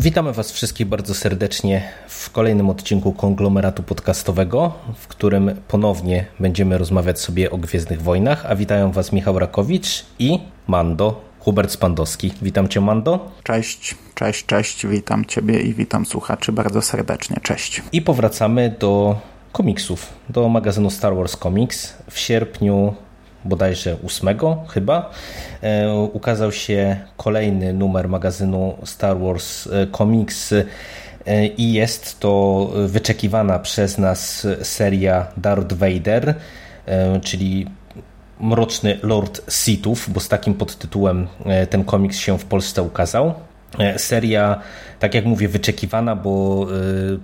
Witamy Was wszystkich bardzo serdecznie w kolejnym odcinku konglomeratu podcastowego, w którym ponownie będziemy rozmawiać sobie o Gwiezdnych Wojnach. A witają Was Michał Rakowicz i Mando, Hubert Spandowski. Witam Cię, Mando. Cześć, cześć, cześć. Witam Ciebie i witam słuchaczy bardzo serdecznie. Cześć. I powracamy do komiksów, do magazynu Star Wars Comics. W sierpniu bodajże 8 chyba, e, ukazał się kolejny numer magazynu Star Wars e, Comics e, i jest to wyczekiwana przez nas seria Darth Vader, czyli Mroczny Lord Sithów, bo z takim podtytułem ten komiks się w Polsce ukazał. Seria, tak jak mówię, wyczekiwana, bo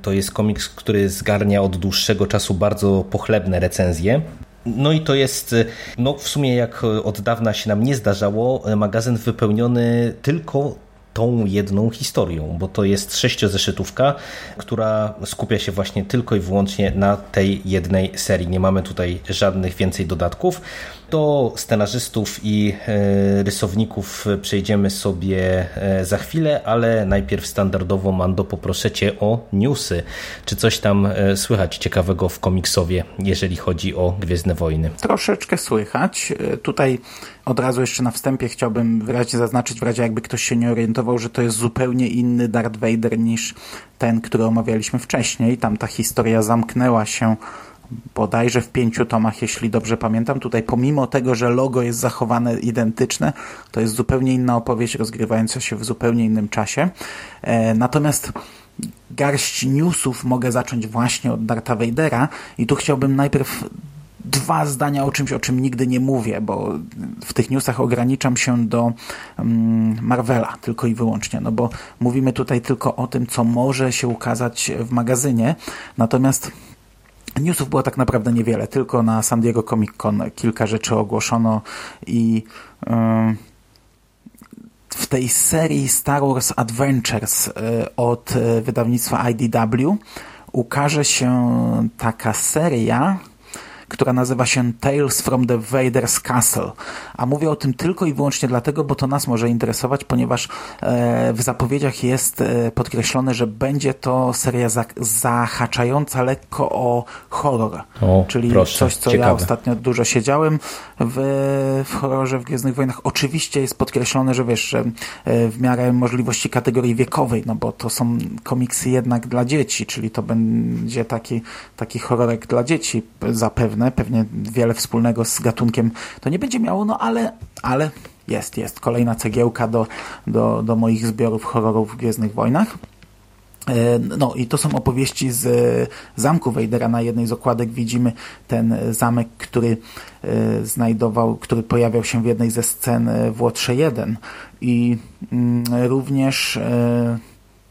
to jest komiks, który zgarnia od dłuższego czasu bardzo pochlebne recenzje. No i to jest, no w sumie jak od dawna się nam nie zdarzało, magazyn wypełniony tylko tą jedną historią, bo to jest sześciozeszytówka, która skupia się właśnie tylko i wyłącznie na tej jednej serii. Nie mamy tutaj żadnych więcej dodatków. Do scenarzystów i e, rysowników przejdziemy sobie e, za chwilę, ale najpierw standardowo Mando poproszę Cię o newsy. Czy coś tam e, słychać ciekawego w komiksowie, jeżeli chodzi o Gwiezdne Wojny? Troszeczkę słychać. Tutaj od razu jeszcze na wstępie chciałbym wyraźnie zaznaczyć, w razie jakby ktoś się nie orientował, że to jest zupełnie inny Darth Vader niż ten, który omawialiśmy wcześniej. Tam ta historia zamknęła się bodajże w pięciu tomach, jeśli dobrze pamiętam. Tutaj pomimo tego, że logo jest zachowane identyczne, to jest zupełnie inna opowieść rozgrywająca się w zupełnie innym czasie. E, natomiast garść newsów mogę zacząć właśnie od Darta Vadera i tu chciałbym najpierw dwa zdania o czymś, o czym nigdy nie mówię, bo w tych newsach ograniczam się do um, Marvela tylko i wyłącznie, no bo mówimy tutaj tylko o tym, co może się ukazać w magazynie, natomiast Newsów było tak naprawdę niewiele, tylko na San Diego Comic Con kilka rzeczy ogłoszono i w tej serii Star Wars Adventures yy, od wydawnictwa IDW ukaże się taka seria, która nazywa się Tales from the Vader's Castle. A mówię o tym tylko i wyłącznie dlatego, bo to nas może interesować, ponieważ e, w zapowiedziach jest e, podkreślone, że będzie to seria zahaczająca lekko o horror. O, czyli proszę, coś, co ciekawe. ja ostatnio dużo siedziałem w, w horrorze w Gwiezdnych Wojnach. Oczywiście jest podkreślone, że wiesz, że e, w miarę możliwości kategorii wiekowej, no bo to są komiksy jednak dla dzieci, czyli to będzie taki, taki horrorek dla dzieci zapewne pewnie wiele wspólnego z gatunkiem to nie będzie miało, no ale, ale jest, jest kolejna cegiełka do, do, do moich zbiorów horrorów w Gwiezdnych Wojnach. No i to są opowieści z zamku Wejdera. Na jednej z okładek widzimy ten zamek, który znajdował, który pojawiał się w jednej ze scen w Łotrze 1 i również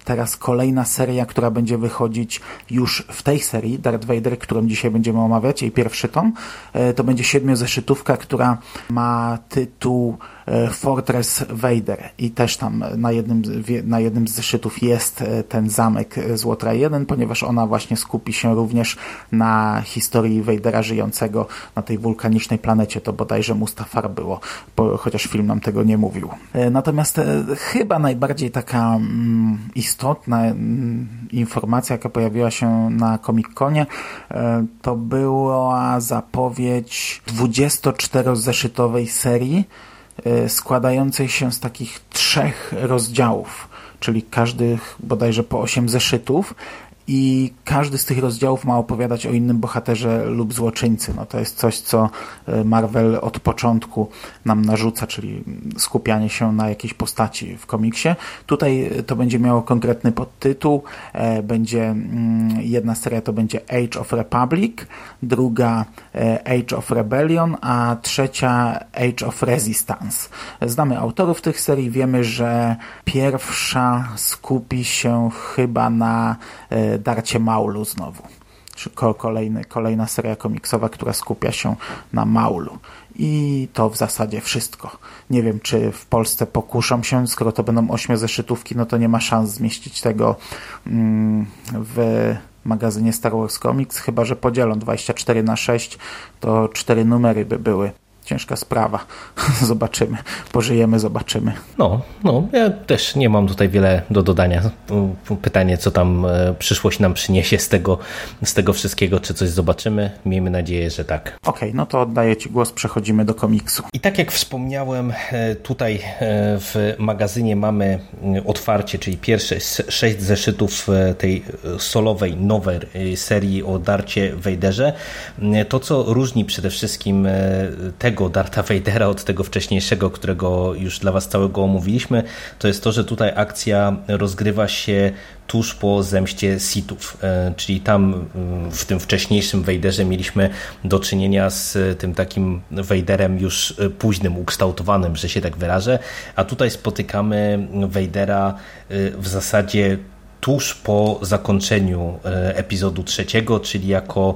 teraz kolejna seria, która będzie wychodzić już w tej serii Darth Vader, którą dzisiaj będziemy omawiać, jej pierwszy tom. To będzie siedmiozeszytówka, która ma tytuł Fortress Vader i też tam na jednym, na jednym z zeszytów jest ten zamek z Łotra 1, ponieważ ona właśnie skupi się również na historii Vadera żyjącego na tej wulkanicznej planecie. To bodajże Mustafar było, chociaż film nam tego nie mówił. Natomiast chyba najbardziej taka mm, istotna mm, informacja, jaka pojawiła się na Comic-Conie, to była zapowiedź 24-zeszytowej serii składającej się z takich trzech rozdziałów, czyli każdych bodajże po osiem zeszytów i każdy z tych rozdziałów ma opowiadać o innym bohaterze lub złoczyńcy. No to jest coś, co e, Marvel od początku nam narzuca, czyli skupianie się na jakiejś postaci w komiksie. Tutaj to będzie miało konkretny podtytuł. E, będzie mm, jedna seria to będzie Age of Republic, druga e, Age of Rebellion, a trzecia Age of Resistance. Znamy autorów tych serii, wiemy, że pierwsza skupi się chyba na Darcie Maulu znowu. Kolejny, kolejna seria komiksowa, która skupia się na Maulu. I to w zasadzie wszystko. Nie wiem, czy w Polsce pokuszą się, skoro to będą ośmiozeszytówki, no to nie ma szans zmieścić tego mm, w magazynie Star Wars Comics, chyba że podzielą 24 na 6, to cztery numery by były ciężka sprawa. Zobaczymy. Pożyjemy, zobaczymy. No, no, ja też nie mam tutaj wiele do dodania. Pytanie, co tam e, przyszłość nam przyniesie z tego, z tego wszystkiego, czy coś zobaczymy. Miejmy nadzieję, że tak. Okej, okay, no to oddaję Ci głos, przechodzimy do komiksu. I tak jak wspomniałem, e, tutaj e, w magazynie mamy otwarcie, czyli pierwsze sześć zeszytów tej solowej, nowej serii o Darcie Wejderze. To, co różni przede wszystkim tego, Darta Vadera od tego wcześniejszego, którego już dla Was całego omówiliśmy, to jest to, że tutaj akcja rozgrywa się tuż po zemście Sithów, e, czyli tam e, w tym wcześniejszym Vaderze mieliśmy do czynienia z tym takim Vaderem już e, późnym, ukształtowanym, że się tak wyrażę, a tutaj spotykamy Vadera w zasadzie tuż po zakończeniu epizodu trzeciego, czyli jako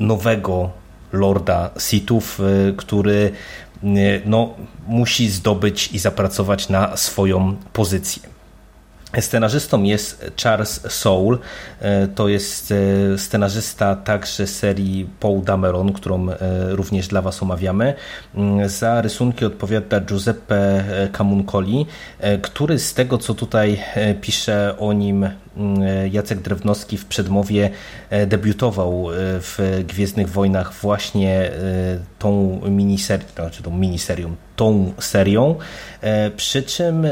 nowego lorda Sithów, y, który y, no, musi zdobyć i zapracować na swoją pozycję. Scenarzystą jest Charles Soule. To jest scenarzysta także serii Paul Dameron, którą również dla Was omawiamy. Za rysunki odpowiada Giuseppe Camuncoli, który z tego co tutaj pisze o nim Jacek Drewnowski w przedmowie debiutował w Gwiezdnych Wojnach właśnie tą miniserią, znaczy tą miniserią, tą serią. E, przy czym e,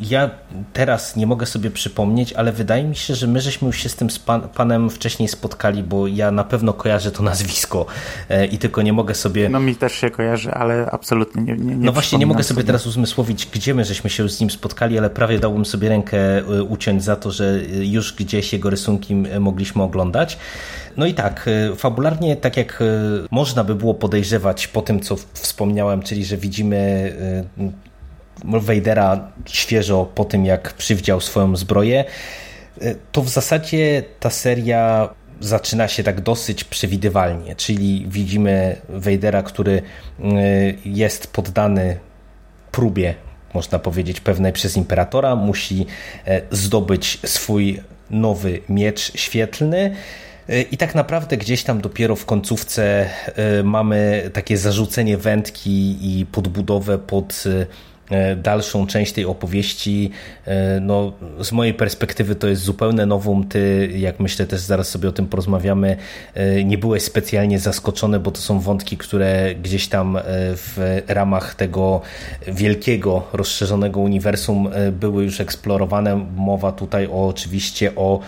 ja teraz nie mogę sobie przypomnieć, ale wydaje mi się, że my żeśmy już się z tym panem wcześniej spotkali, bo ja na pewno kojarzę to nazwisko e, i tylko nie mogę sobie. No mi też się kojarzy, ale absolutnie nie. nie, nie no właśnie, nie mogę sobie, sobie teraz uzmysłowić, gdzie my żeśmy się z nim spotkali, ale prawie dałbym sobie rękę uciąć za to, że już gdzieś jego rysunki mogliśmy oglądać. No i tak, fabularnie, tak jak można by było podejrzewać po tym, co wspomniałem, czyli że widzimy Vadera świeżo po tym, jak przywdział swoją zbroję, to w zasadzie ta seria zaczyna się tak dosyć przewidywalnie, czyli widzimy Vadera, który jest poddany próbie, można powiedzieć, pewnej przez imperatora, musi zdobyć swój nowy miecz świetlny, i tak naprawdę gdzieś tam dopiero w końcówce e, mamy takie zarzucenie wędki i podbudowę pod e, dalszą część tej opowieści, e, no, z mojej perspektywy to jest zupełne nowum. Ty, jak myślę, też zaraz sobie o tym porozmawiamy, e, nie byłeś specjalnie zaskoczony, bo to są wątki, które gdzieś tam w ramach tego wielkiego, rozszerzonego uniwersum były już eksplorowane. Mowa tutaj o, oczywiście o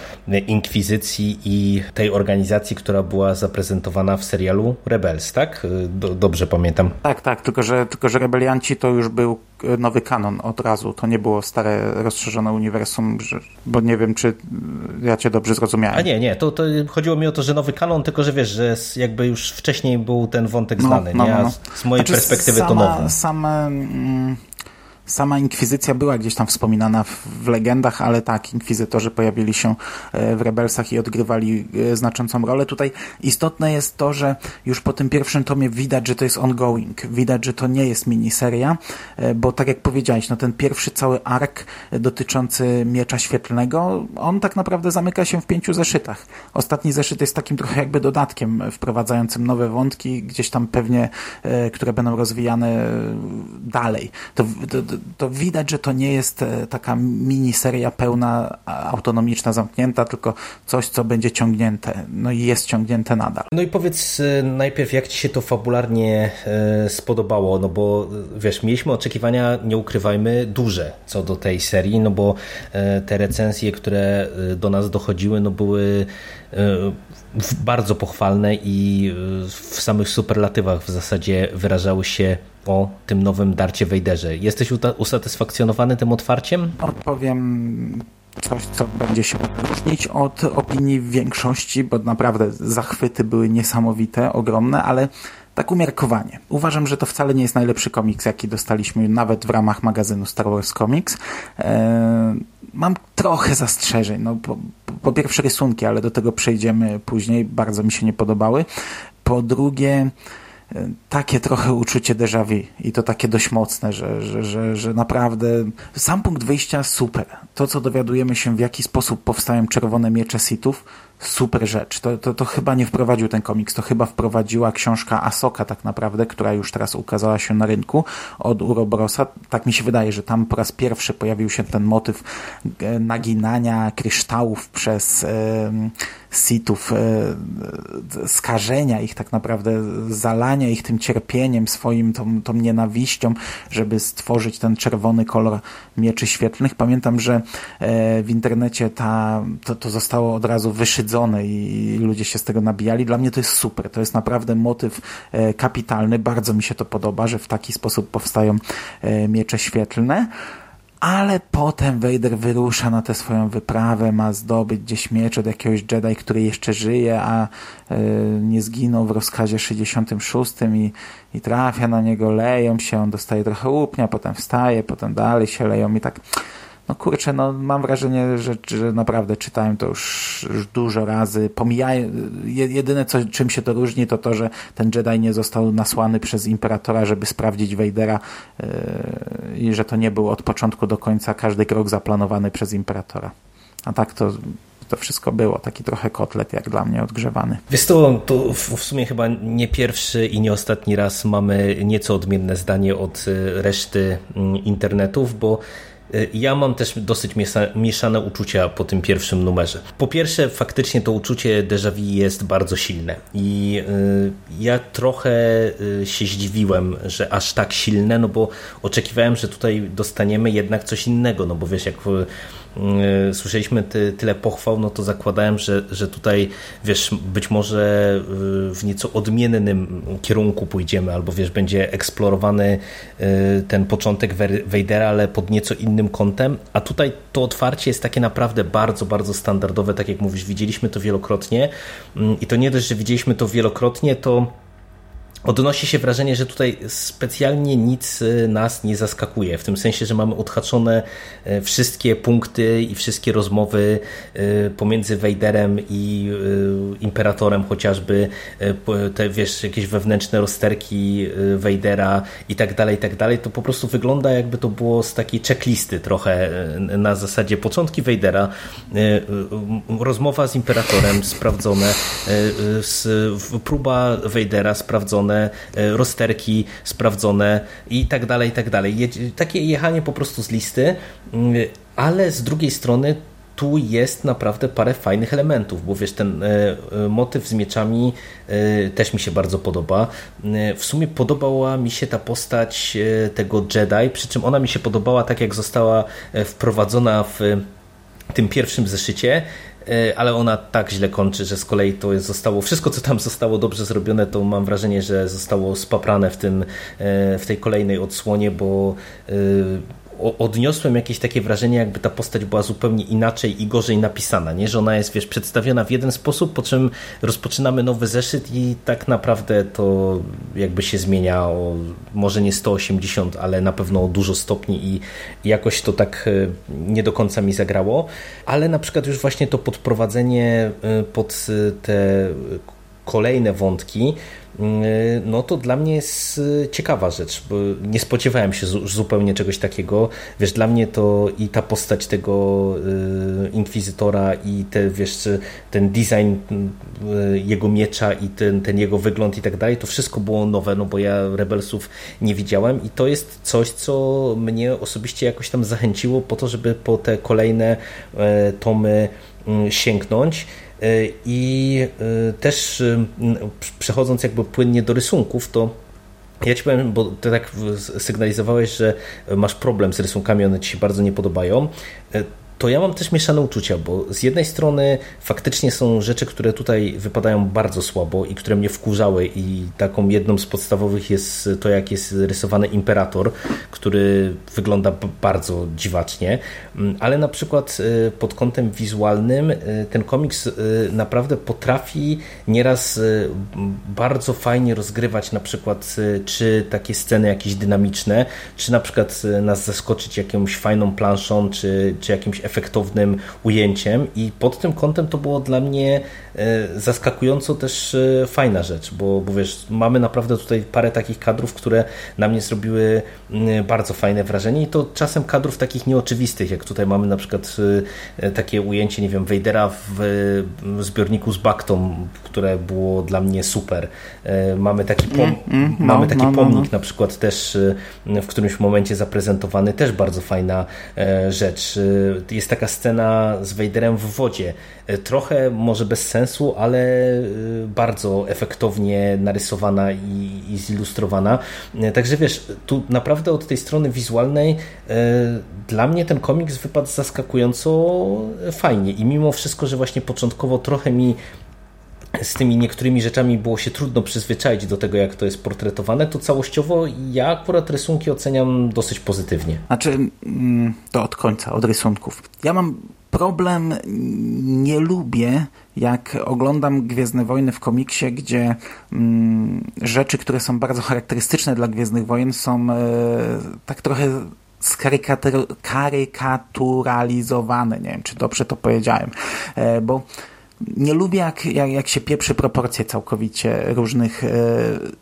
inkwizycji i tej organizacji, która była zaprezentowana w serialu Rebels, tak? dobrze pamiętam. Tak, tak, tylko że, tylko że rebelianci to już był nowy kanon od razu. To nie było stare, rozszerzone uniwersum, bo nie wiem, czy ja cię dobrze zrozumiałem. A nie, nie, to, to chodziło mi o to, że nowy kanon, tylko że wiesz, że jakby już wcześniej był ten wątek no, znany. No, nie? No, no. Z mojej znaczy, perspektywy sama, to nowy. Same, mm, Sama inkwizycja była gdzieś tam wspominana w, w, legendach, ale tak, inkwizytorzy pojawili się e, w Rebelsach i odgrywali e, znaczącą rolę. Tutaj istotne jest to, że już po tym pierwszym tomie widać, że to jest ongoing. Widać, że to nie jest miniseria, e, bo tak jak powiedziałeś, no ten pierwszy cały ark dotyczący Miecza Świetlnego, on tak naprawdę zamyka się w pięciu zeszytach. Ostatni zeszyt jest takim trochę jakby dodatkiem wprowadzającym nowe wątki, gdzieś tam pewnie, które będą rozwijane dalej. To, to, to widać, że to nie jest e, taka miniseria pełna, autonomiczna, zamknięta, tylko coś, co będzie ciągnięte. No i jest ciągnięte nadal. No i powiedz e, najpierw, jak Ci się to fabularnie e, spodobało, no bo wiesz, mieliśmy oczekiwania, nie ukrywajmy, duże co do tej serii, no bo te recenzje, które do nas dochodziły, no były bardzo pochwalne i w samych superlatywach w zasadzie wyrażały się o tym nowym Darcie Wejderze. Jesteś usatysfakcjonowany tym otwarciem? Odpowiem coś, co będzie się różnić od opinii większości, bo naprawdę zachwyty były niesamowite, ogromne, ale tak umiarkowanie. Uważam, że to wcale nie jest najlepszy komiks, jaki dostaliśmy nawet w ramach magazynu Star Wars Comics. Eee, mam trochę zastrzeżeń. No, po, po pierwsze rysunki, ale do tego przejdziemy później. Bardzo mi się nie podobały. Po drugie, takie trochę uczucie déjà vu i to takie dość mocne, że, że, że, że naprawdę sam punkt wyjścia super. To, co dowiadujemy się, w jaki sposób powstają czerwone miecze Sithów, super rzecz. To, to, to chyba nie wprowadził ten komiks, to chyba wprowadziła książka Asoka tak naprawdę, która już teraz ukazała się na rynku od Urobrosa. Tak mi się wydaje, że tam po raz pierwszy pojawił się ten motyw e, naginania kryształów przez e, sitów, e, skażenia ich tak naprawdę, zalania ich tym cierpieniem swoim, tą, tą nienawiścią, żeby stworzyć ten czerwony kolor mieczy świetlnych. Pamiętam, że w internecie ta, to, to zostało od razu wyszydzone i ludzie się z tego nabijali. Dla mnie to jest super. To jest naprawdę motyw e, kapitalny. Bardzo mi się to podoba, że w taki sposób powstają e, miecze świetlne. Ale potem Vader wyrusza na tę swoją wyprawę, ma zdobyć gdzieś miecz od jakiegoś Jedi, który jeszcze żyje, a e, nie zginął w rozkazie 66 i, i trafia na niego, leją się, on dostaje trochę łupnia, potem wstaje, potem dalej się leją i tak no kurczę, no mam wrażenie, że, że naprawdę czytałem to już, już dużo razy. Pomijają, jedyne co, czym się to różni, to to, że ten Jedi nie został nasłany przez Imperatora, żeby sprawdzić Vadera yy, i że to nie był od początku do końca każdy krok zaplanowany przez Imperatora. A tak to to wszystko było. Taki trochę kotlet jak dla mnie odgrzewany. Wiesz to, to w sumie chyba nie pierwszy i nie ostatni raz mamy nieco odmienne zdanie od y, reszty mm, internetów, bo ja mam też dosyć mieszane uczucia po tym pierwszym numerze. Po pierwsze, faktycznie to uczucie déjà vu jest bardzo silne i y, ja trochę y, się zdziwiłem, że aż tak silne, no bo oczekiwałem, że tutaj dostaniemy jednak coś innego, no bo wiesz, jak Y, słyszeliśmy ty, tyle pochwał, no to zakładałem, że, że tutaj, wiesz, być może y, w nieco odmiennym kierunku pójdziemy, albo wiesz, będzie eksplorowany y, ten początek Wejdera, ale pod nieco innym kątem, a tutaj to otwarcie jest takie naprawdę bardzo, bardzo standardowe, tak jak mówisz, widzieliśmy to wielokrotnie i to nie dość, że widzieliśmy to wielokrotnie, to odnosi się wrażenie, że tutaj specjalnie nic y, nas nie zaskakuje. W tym sensie, że mamy odhaczone y, wszystkie punkty i wszystkie rozmowy y, pomiędzy Wejderem i Imperatorem, chociażby te, wiesz, jakieś wewnętrzne rozterki Wejdera i tak dalej, i tak dalej. To po prostu wygląda jakby to było z takiej checklisty trochę na zasadzie początki Wejdera, rozmowa z Imperatorem sprawdzone, próba Wejdera sprawdzona sprawdzone, e, rozterki sprawdzone i tak dalej, i tak dalej. Takie jechanie po prostu z listy, mm, ale z drugiej strony tu jest naprawdę parę fajnych elementów, bo wiesz, ten e, e, motyw z mieczami też mi się bardzo podoba. W sumie podobała mi się ta postać tego Jedi, przy czym ona mi się podobała tak, jak została wprowadzona w tym pierwszym zeszycie, ale ona tak źle kończy, że z kolei to zostało, wszystko co tam zostało dobrze zrobione, to mam wrażenie, że zostało spaprane w, tym, e, w tej kolejnej odsłonie, bo e, odniosłem jakieś takie wrażenie, jakby ta postać była zupełnie inaczej i gorzej napisana, nie? Że ona jest, wiesz, przedstawiona w jeden sposób, po czym rozpoczynamy nowy zeszyt i tak naprawdę to jakby się zmienia o może nie 180, ale na pewno o dużo stopni i jakoś to tak e, nie do końca mi zagrało, ale na przykład już właśnie to podprowadzenie e, pod e, te kolejne wątki no to dla mnie jest ciekawa rzecz, bo nie spodziewałem się zupełnie czegoś takiego. Wiesz, dla mnie to i ta postać tego inkwizytora i te, wiesz, ten design jego miecza i ten, ten jego wygląd i tak dalej, to wszystko było nowe, no bo ja Rebelsów nie widziałem i to jest coś, co mnie osobiście jakoś tam zachęciło po to, żeby po te kolejne tomy sięgnąć. E, I e, też przechodząc jakby płynnie do rysunków, to ja ci powiem, bo ty tak sygnalizowałeś, że masz problem z rysunkami, one ci się bardzo nie podobają. To ja mam też mieszane uczucia, bo z jednej strony faktycznie są rzeczy, które tutaj wypadają bardzo słabo i które mnie wkurzały i taką jedną z podstawowych jest to, jak jest rysowany Imperator, który wygląda bardzo dziwacznie, mm, ale na przykład y, pod kątem wizualnym y, ten komiks y, naprawdę potrafi nieraz bardzo fajnie rozgrywać na przykład czy takie sceny jakieś dynamiczne, czy na przykład nas zaskoczyć jakąś fajną planszą, czy, czy jakimś efektownym ujęciem i pod tym kątem to było dla mnie e, zaskakująco też e, fajna rzecz, bo, bo wiesz, mamy naprawdę tutaj parę takich kadrów, które na mnie zrobiły bardzo fajne wrażenie i to czasem kadrów takich nieoczywistych, jak tutaj mamy na przykład e, takie ujęcie, nie wiem, Wejdera w zbiorniku z Baktą, które było dla mnie super. Mamy taki, pom mm, mm, no, mamy taki no, no, pomnik no. na przykład też w którymś momencie zaprezentowany, też bardzo fajna rzecz. Jest taka scena z Vaderem w wodzie. E, trochę może bez sensu, ale e, bardzo efektownie narysowana i, i zilustrowana. E, także wiesz, tu naprawdę od tej strony wizualnej dla mnie ten komiks wypadł zaskakująco fajnie i mimo wszystko, że właśnie początkowo trochę mi z tymi niektórymi rzeczami było się trudno przyzwyczaić do tego, jak to jest portretowane, to całościowo ja akurat rysunki oceniam dosyć pozytywnie. Znaczy, mm, to od końca, od rysunków. Ja mam problem, nie lubię, jak oglądam Gwiezdne Wojny w komiksie, gdzie mm, rzeczy, które są bardzo charakterystyczne dla Gwiezdnych Wojen są e, tak trochę skarykaturalizowane. Nie wiem, czy dobrze to powiedziałem, e, bo nie lubię, jak, jak, jak się pieprzy proporcje całkowicie różnych e,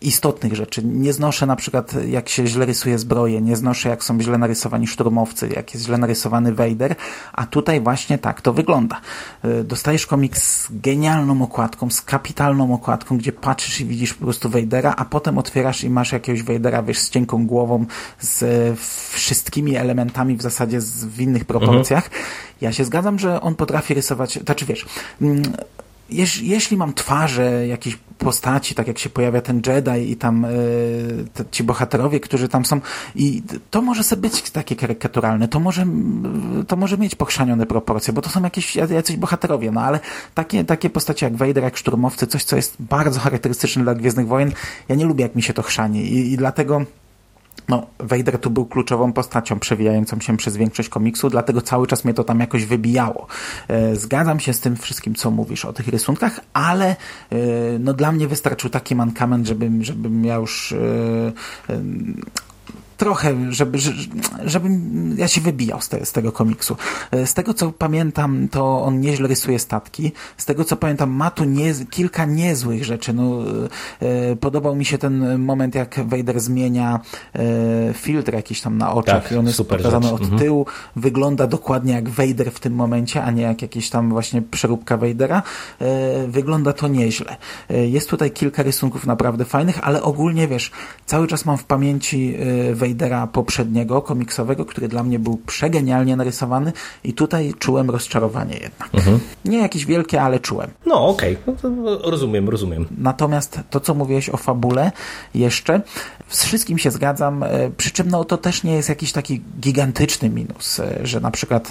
istotnych rzeczy. Nie znoszę na przykład, jak się źle rysuje zbroje, nie znoszę, jak są źle narysowani szturmowcy, jak jest źle narysowany Vader, a tutaj właśnie tak to wygląda. E, dostajesz komiks z genialną okładką, z kapitalną okładką, gdzie patrzysz i widzisz po prostu Vadera, a potem otwierasz i masz jakiegoś Vadera, wiesz, z cienką głową, z e, wszystkimi elementami w zasadzie z, w innych proporcjach. Mhm. Ja się zgadzam, że on potrafi rysować, znaczy wiesz, mm, jeż, jeśli mam twarze jakiejś postaci, tak jak się pojawia ten Jedi i tam y, ci bohaterowie, którzy tam są i to może sobie być takie karykaturalne, to może, to może mieć pochrzanione proporcje, bo to są jakieś jacyś bohaterowie, no ale takie, takie postacie jak Vader, jak szturmowcy, coś co jest bardzo charakterystyczne dla Gwiezdnych Wojen, ja nie lubię jak mi się to chrzani i, i dlatego no, Vader tu był kluczową postacią przewijającą się przez większość komiksu, dlatego cały czas mnie to tam jakoś wybijało. E, zgadzam się z tym wszystkim, co mówisz o tych rysunkach, ale e, no, dla mnie wystarczył taki mankament, żebym, żebym ja już e, trochę, żeby, żebym ja się wybijał z, te, z, tego komiksu. E, z tego, co pamiętam, to on nieźle rysuje statki. Z tego, co pamiętam, ma tu nie, kilka niezłych rzeczy. No, e, podobał mi się ten moment, jak Vader zmienia e, filtr jakiś tam na oczach tak, i on jest pokazany rzecz. od mhm. tyłu. Wygląda dokładnie jak Vader w tym momencie, a nie jak jakiś tam właśnie przeróbka Vadera. E, wygląda to nieźle. Jest tutaj kilka rysunków naprawdę fajnych, ale ogólnie, wiesz, cały czas mam w pamięci Vader Vadera poprzedniego, komiksowego, który dla mnie był przegenialnie narysowany i tutaj czułem rozczarowanie jednak. Mhm. Nie jakieś wielkie, ale czułem. No okej, okay. no, rozumiem, rozumiem. Natomiast to, co mówiłeś o fabule jeszcze, z wszystkim się zgadzam, e, przy czym no, to też nie jest jakiś taki gigantyczny minus, e, że na przykład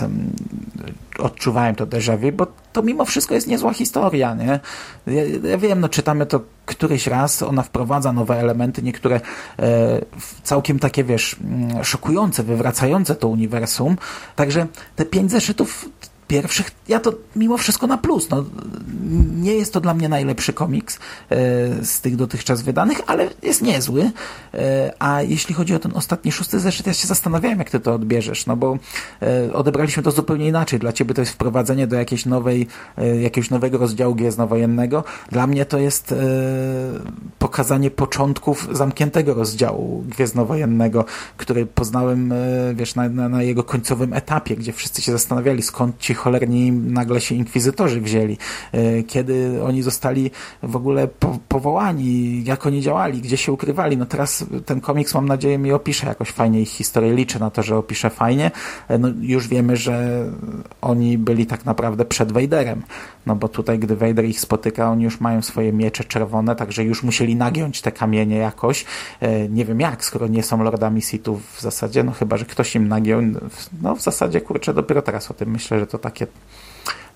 odczuwałem to déjà vu, bo to mimo wszystko jest niezła historia, nie? Ja, ja wiem, no czytamy to któryś raz, ona wprowadza nowe elementy, niektóre e, całkiem takie, wiesz, mm, szokujące, wywracające to uniwersum, także te pięć zeszytów pierwszych, ja to mimo wszystko na plus. No, nie jest to dla mnie najlepszy komiks e, z tych dotychczas wydanych, ale jest niezły. E, a jeśli chodzi o ten ostatni szósty zeszyt, ja się zastanawiałem, jak ty to odbierzesz, no bo e, odebraliśmy to zupełnie inaczej. Dla ciebie to jest wprowadzenie do jakiejś nowej, jakiegoś nowego rozdziału gwiezdnowojennego. Dla mnie to jest pokazanie początków zamkniętego rozdziału gwiezdnowojennego, który poznałem, wiesz, na, na, na jego końcowym etapie, gdzie wszyscy się zastanawiali, skąd ci cholerni nagle się inkwizytorzy wzięli, e, kiedy oni zostali w ogóle po, powołani, jak oni działali, gdzie się ukrywali. No teraz ten komiks, mam nadzieję, mi opisze jakoś fajnie ich historię. Liczę na to, że opisze fajnie. E, No już wiemy, że oni byli tak naprawdę przed Vaderem. No bo tutaj, gdy Vader ich spotyka, oni już mają swoje miecze czerwone, także już musieli nagiąć te kamienie jakoś. E, Nie wiem jak, skoro nie są lordami Sithów w zasadzie, no chyba, że ktoś im nagiął. No w zasadzie, kurczę, dopiero teraz o tym myślę, że to takie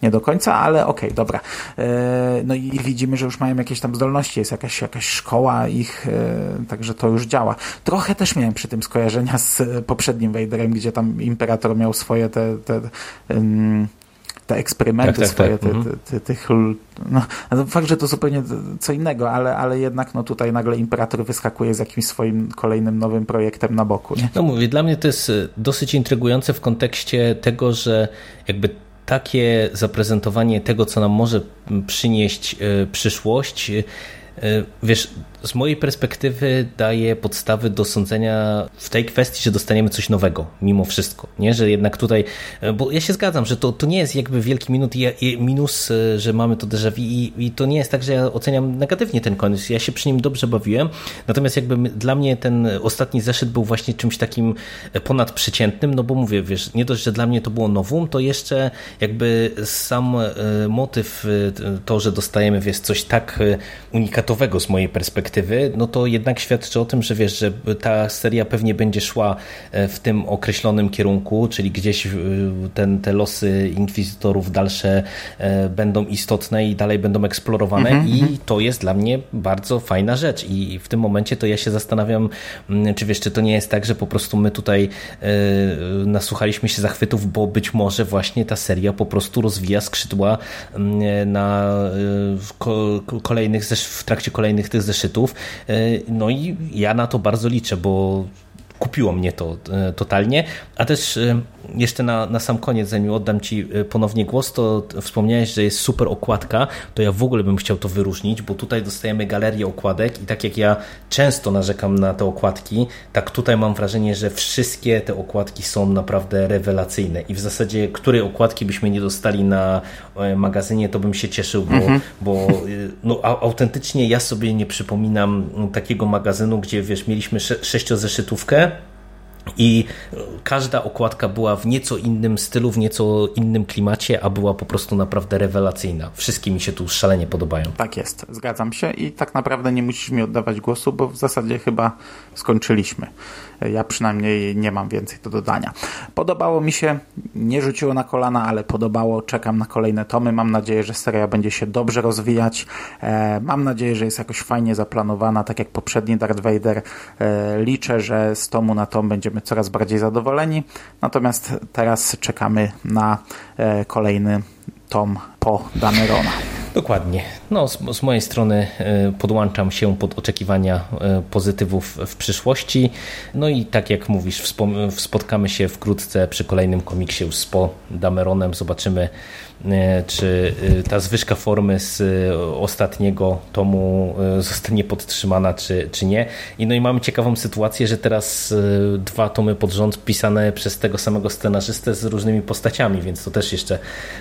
nie do końca, ale okej, dobra. E, No i widzimy, że już mają jakieś tam zdolności, jest jakaś, jakaś szkoła ich, e, także to już działa. Trochę też miałem przy tym skojarzenia z poprzednim Vaderem, gdzie tam Imperator miał swoje te, te em, te eksperymenty Tak, tak, swoje, tak, te, te, te, tych, no, fakt, że to zupełnie co innego, ale, ale jednak no tutaj nagle Imperator wyskakuje z jakimś swoim kolejnym nowym projektem na boku, nie? No mówię, dla mnie to jest e, dosyć intrygujące w kontekście tego, że jakby takie zaprezentowanie tego, co nam może przynieść e, przyszłość, wiesz, z mojej perspektywy daje podstawy do sądzenia w tej kwestii, że dostaniemy coś nowego, mimo wszystko, nie? Że jednak tutaj, e, bo ja się zgadzam, że to, to nie jest jakby wielki minut, minus, e, że mamy to déjà vu i, i to nie jest tak, że ja oceniam negatywnie ten koniec, ja się przy nim dobrze bawiłem, natomiast jakby dla mnie ten ostatni zeszyt był właśnie czymś takim e, ponadprzeciętnym, no bo mówię, wiesz, nie dość, że dla mnie to było nowum, to jeszcze jakby sam e, motyw, e, to, że dostajemy, wiesz, coś tak e, unikatowego z mojej perspektywy, no to jednak świadczy o tym, że wiesz, że ta seria pewnie będzie szła e, w tym określonym kierunku, czyli gdzieś e, ten, te losy inkwizytorów dalsze e, będą istotne i dalej będą eksplorowane i to jest dla mnie bardzo fajna rzecz. I w tym momencie to ja się zastanawiam, mm, czy wiesz, czy to nie jest tak, że po prostu my tutaj nasłuchaliśmy się zachwytów, bo być może właśnie ta seria po prostu rozwija skrzydła mm, na ko- kolejnych w trakcie kolejnych tych zeszytów. E, No i ja na to bardzo liczę, bo kupiło mnie to e, totalnie. A też e, jeszcze na, na sam koniec, zanim oddam Ci e, ponownie głos, to wspomniałeś, że jest super okładka, to ja w ogóle bym chciał to wyróżnić, bo tutaj dostajemy galerię okładek i tak jak ja często narzekam na te okładki, tak tutaj mam wrażenie, że wszystkie te okładki są naprawdę rewelacyjne. I w zasadzie, której okładki byśmy nie dostali na magazynie, to bym się cieszył, bo, bo e, no, autentycznie ja sobie nie przypominam takiego magazynu, gdzie wiesz, mieliśmy sze- sześciozeszytówkę i każda okładka była w nieco innym stylu, w nieco innym klimacie, a była po prostu naprawdę rewelacyjna. Wszystkie mi się tu szalenie podobają. Tak jest, zgadzam się i tak naprawdę nie musisz mi oddawać głosu, bo w zasadzie chyba skończyliśmy. Ja przynajmniej nie mam więcej do dodania. Podobało mi się, nie rzuciło na kolana, ale podobało. Czekam na kolejne tomy. Mam nadzieję, że seria będzie się dobrze rozwijać. E, mam nadzieję, że jest jakoś fajnie zaplanowana, tak jak poprzedni Darth Vader. E, liczę, że z tomu na tom będziemy coraz bardziej zadowoleni. Natomiast teraz czekamy na e, kolejny tom po Damerona. Dokładnie. No, z, z mojej strony e, podłączam się pod oczekiwania e, pozytywów w przyszłości. No i tak jak mówisz, spotkamy się wkrótce przy kolejnym komiksie z Po Dameronem. Zobaczymy, czy e, ta zwyżka formy z e, ostatniego tomu e, zostanie podtrzymana, czy, czy nie. I no i mamy ciekawą sytuację, że teraz e, dwa tomy pod rząd pisane przez tego samego scenarzystę z różnymi postaciami, więc to też jeszcze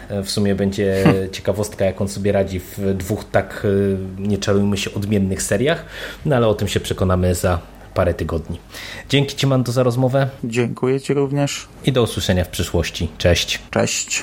e, w sumie będzie ciekawostka, jak on sobie radzi w dwóch tak, e, nie czarujmy się, odmiennych seriach, no ale o tym się przekonamy za parę tygodni. Dzięki Ci, Mando, za rozmowę Dziękuję Ci również. i do usłyszenia w przyszłości. Cześć. Cześć.